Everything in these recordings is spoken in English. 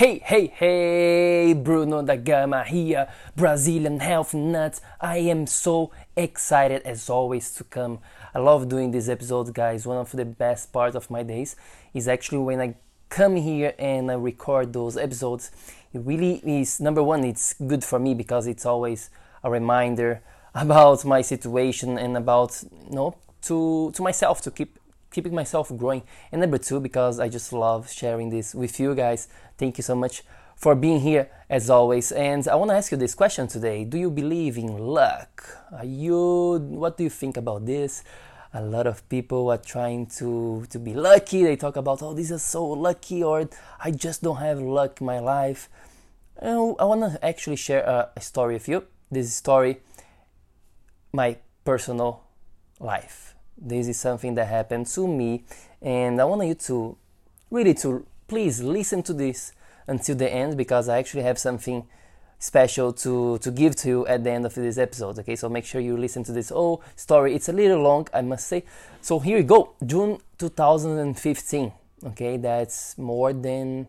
Hey, hey, hey, Bruno da Gama here, Brazilian health nuts. I am so excited as always to come. I love doing these episodes, guys. One of the best parts of my days is actually when I come here and I record those episodes. It really is number one, it's good for me because it's always a reminder about my situation and about you know to to myself to keep keeping myself growing. And number two, because I just love sharing this with you guys. Thank you so much for being here as always. And I want to ask you this question today. Do you believe in luck? Are you what do you think about this? A lot of people are trying to to be lucky. They talk about, "Oh, this is so lucky," or "I just don't have luck in my life." And I want to actually share a, a story with you. This story, my personal life this is something that happened to me and i want you to really to please listen to this until the end because i actually have something special to to give to you at the end of this episode okay? So make sure you listen to this whole story. It's a little long i must say. So here we go june 2015 okay? That's more than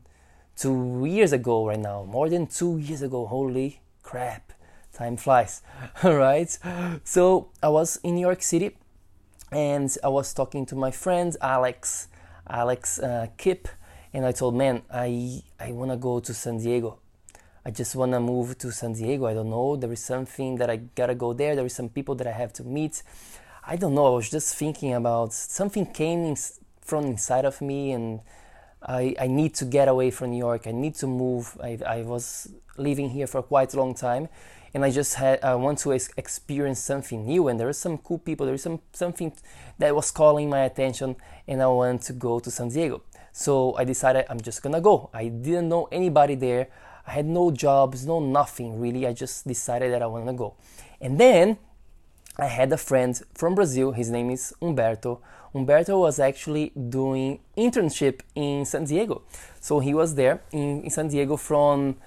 two years ago right now more than two years ago. Holy crap time flies all right? So i was in new york city and I was talking to my friend Alex, Alex uh, Kip, and I told, man, I I wanna go to San Diego. I just wanna move to San Diego. I don't know. There is something that I gotta go there. There is some people that I have to meet. I don't know. I was just thinking about something came in, from inside of me, and I I need to get away from New York. I need to move. I I was living here for quite a long time, and I just had I want to experience something new. And there are some cool people. There is some something that was calling my attention, and I want to go to San Diego. So I decided I'm just gonna go. I didn't know anybody there. I had no jobs, no nothing really. I just decided that I want to go. And then I had a friend from Brazil. His name is Humberto. Humberto was actually doing internship in San Diego. So he was there in, in San Diego from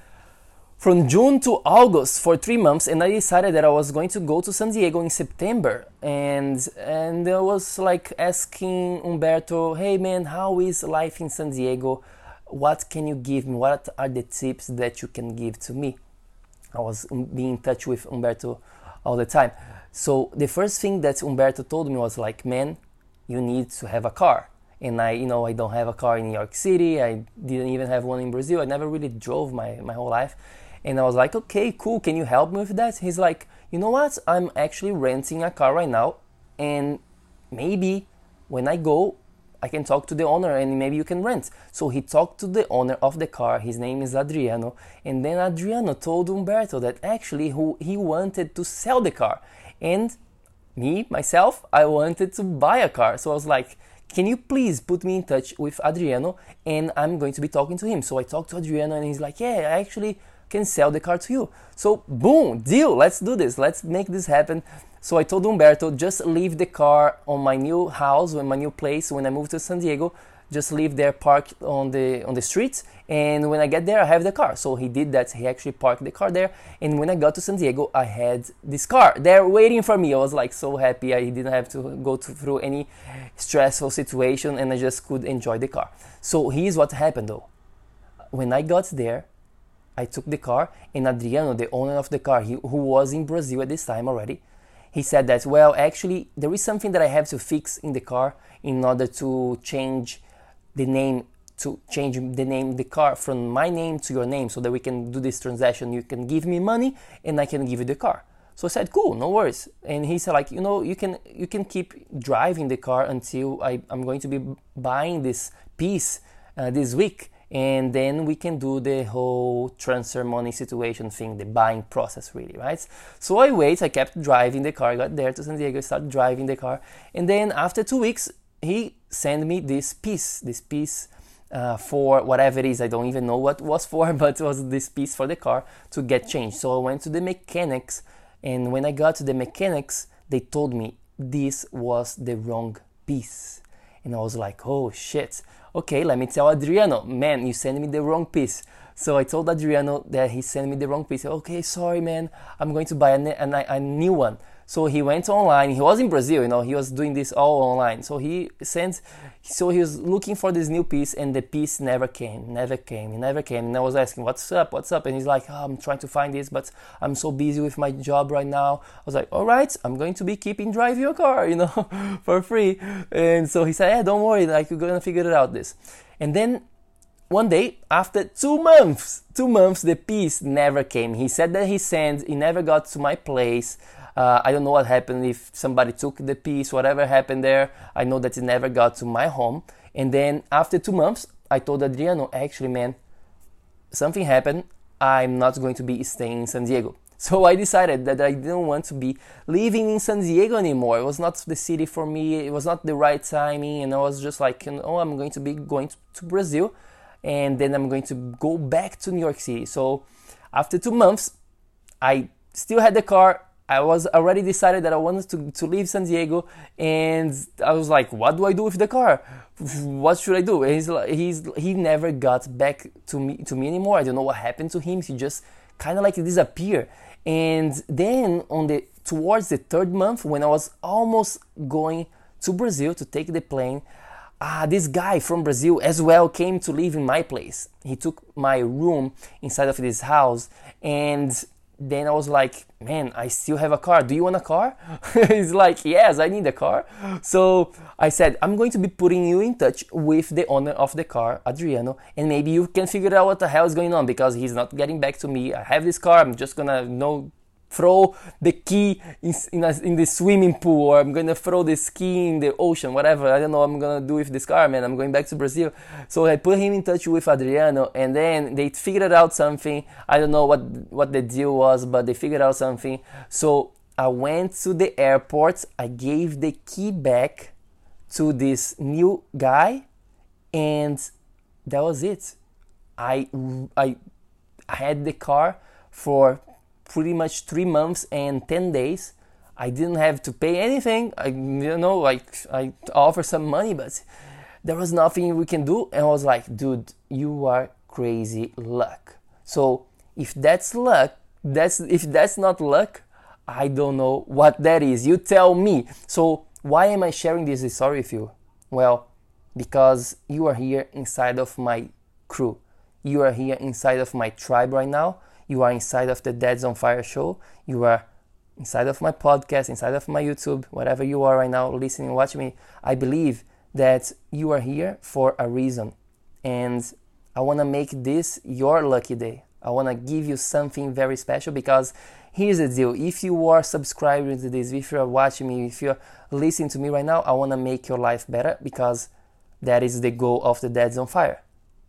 from June to August for three months, and I decided that I was going to go to San Diego in September. And and I was like asking Umberto, "Hey man, how is life in San Diego? What can you give me? What are the tips that you can give to me?" I was being in touch with Umberto all the time. So the first thing that Umberto told me was like, "Man, you need to have a car." And I, you know, I don't have a car in New York City. I didn't even have one in Brazil. I never really drove my, my whole life and I was like, okay, cool, can you help me with that? He's like, you know what? I'm actually renting a car right now, and maybe when I go, I can talk to the owner and maybe you can rent. So he talked to the owner of the car, his name is Adriano, and then Adriano told Umberto that actually who he wanted to sell the car. And me, myself, I wanted to buy a car. So I was like, can you please put me in touch with Adriano and I'm going to be talking to him. So I talked to Adriano and he's like, yeah, actually can sell the car to you. So, boom, deal, let's do this, let's make this happen. So I told Umberto, just leave the car on my new house, on my new place when I move to San Diego. Just leave there parked on the on the street, and when I get there, I have the car. So he did that. He actually parked the car there, and when I got to San Diego, I had this car there waiting for me. I was like so happy. I didn't have to go to, through any stressful situation, and I just could enjoy the car. So here's what happened though. When I got there, I took the car, and Adriano, the owner of the car, he, who was in Brazil at this time already, he said that, well, actually, there is something that I have to fix in the car in order to change the name to change the name the car from my name to your name so that we can do this transaction. You can give me money and i can give you the car. So i said cool no worries. And he said like you know you can you can keep driving the car until I, i'm going to be buying this piece uh, this week and then we can do the whole transfer money situation thing, the buying process, really, right? So I wait, I kept driving the car, got there to San Diego, started driving the car, and then after two weeks, he sent me this piece, this piece uh, for whatever it is, I don't even know what was for, but it was this piece for the car to get changed. So I went to the mechanics, and when I got to the mechanics, they told me this was the wrong piece. And I was like, oh shit okay, let me tell Adriano, man, you sent me the wrong piece. So I told Adriano that he sent me the wrong piece. Okay, sorry, man, I'm going to buy a, a, a new one. So he went online. He was in Brazil, you know. He was doing this all online. So he sent. So he was looking for this new piece, and the piece never came. Never came. Never came. And I was asking, "What's up? What's up?" And he's like, oh, "I'm trying to find this, but I'm so busy with my job right now." I was like, "All right, I'm going to be keeping drive your car, you know, for free." And so he said, "Yeah, don't worry. Like you're gonna figure it out." This, and then one day, after two months, two months, the piece never came. He said that he sent. He never got to my place. Uh, I don't know what happened if somebody took the piece, whatever happened there. I know that it never got to my home. And then after two months, I told Adriano, actually, man, something happened. I'm not going to be staying in San Diego. So I decided that I didn't want to be living in San Diego anymore. It was not the city for me. It was not the right timing. And I was just like, know, I'm going to be going to Brazil and then I'm going to go back to New York City. So after two months, I still had the car. I was already decided that I wanted to, to leave San Diego, and I was like, "What do I do with the car? What should I do?" And he's he's he never got back to me to me anymore. I don't know what happened to him. He just kind of like disappeared. And then on the towards the third month, when I was almost going to Brazil to take the plane, ah, this guy from Brazil as well came to live in my place. He took my room inside of this house and then I was like, man, I still have a car. Do you want a car? He's like, yes, I need a car. So I said, I'm going to be putting you in touch with the owner of the car, Adriano, and maybe you can figure out what the hell is going on because he's not getting back to me. I have this car. I'm just gonna know throw the key in, in, a, in, the swimming pool or I'm gonna throw the ski in the ocean, whatever. I don't know I'm gonna do with this car, man. I'm going back to Brazil. So I put him in touch with Adriano and then they figured out something. I don't know what, what the deal was, but they figured out something. So I went to the airport, I gave the key back to this new guy, and that was it. I, I had the car for pretty much three months and 10 days. I didn't have to pay anything. I, you know, like I offer some money, but there was nothing we can do. And I was like, dude, you are crazy luck. So if that's luck, that's if that's not luck, I don't know what that is. You tell me. So why am I sharing this story with you? Well, because you are here inside of my crew. You are here inside of my tribe right now you are inside of the Dads on Fire show. You are inside of my podcast, inside of my YouTube, whatever you are right now, listening, watching me. I believe that you are here for a reason. And I want to make this your lucky day. I want to give you something very special because here's the deal. If you are subscribing to this, if you're watching me, if you're listening to me right now, I want to make your life better because that is the goal of the Dads on Fire.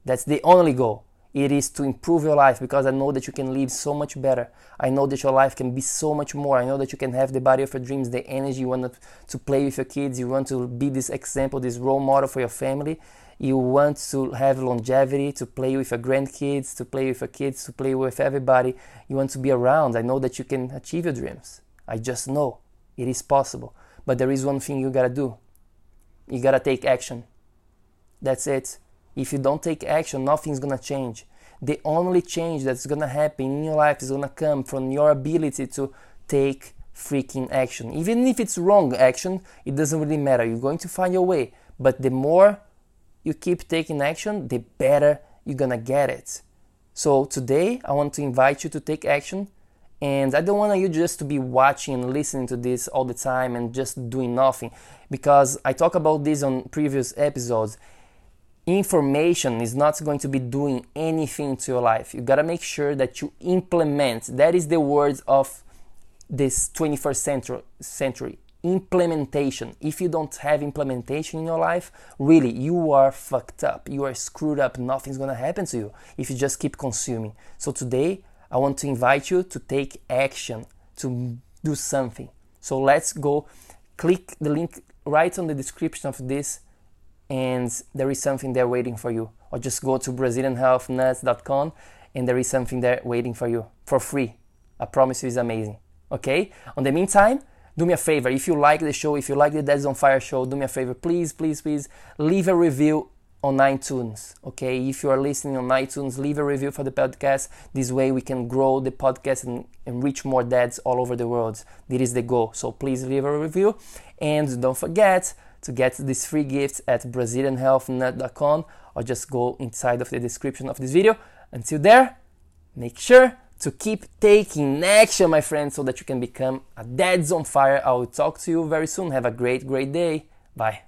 That's the only goal it is to improve your life because I know that you can live so much better. I know that your life can be so much more. I know that you can have the body of your dreams, the energy you want to play with your kids. You want to be this example, this role model for your family. You want to have longevity, to play with your grandkids, to play with your kids, to play with everybody. You want to be around. I know that you can achieve your dreams. I just know it is possible. But there is one thing you gotta do you gotta take action. That's it. If you don't take action, nothing's gonna change. The only change that's gonna happen in your life is gonna come from your ability to take freaking action. Even if it's wrong action, it doesn't really matter. You're going to find your way. But the more you keep taking action, the better you're gonna get it. So today, I want to invite you to take action. And I don't want you just to be watching and listening to this all the time and just doing nothing. Because I talk about this on previous episodes information is not going to be doing anything to your life. You gotta make sure that you implement. That is the words of this 21st century. century. Implementation. If you don't have implementation in your life, really, you are fucked up. You are screwed up. Nothing's gonna happen to you if you just keep consuming. So today, I want to invite you to take action, to do something. So let's go. Click the link right on the description of this and there is something there waiting for you. Or just go to BrazilianHealthNuts.com and there is something there waiting for you for free. I promise you, it's amazing. Okay? On the meantime, do me a favor. If you like the show, if you like the Dads on Fire show, do me a favor. Please, please, please leave a review on iTunes. Okay, if you are listening on iTunes, leave a review for the podcast. This way we can grow the podcast and, and reach more dads all over the world. This is the goal. So please leave a review and don't forget to get these free gifts at BrazilianHealthNut.com or just go inside of the description of this video. Until there, make sure to keep taking action, my friends, so that you can become a dads on fire. I will talk to you very soon. Have a great, great day. Bye.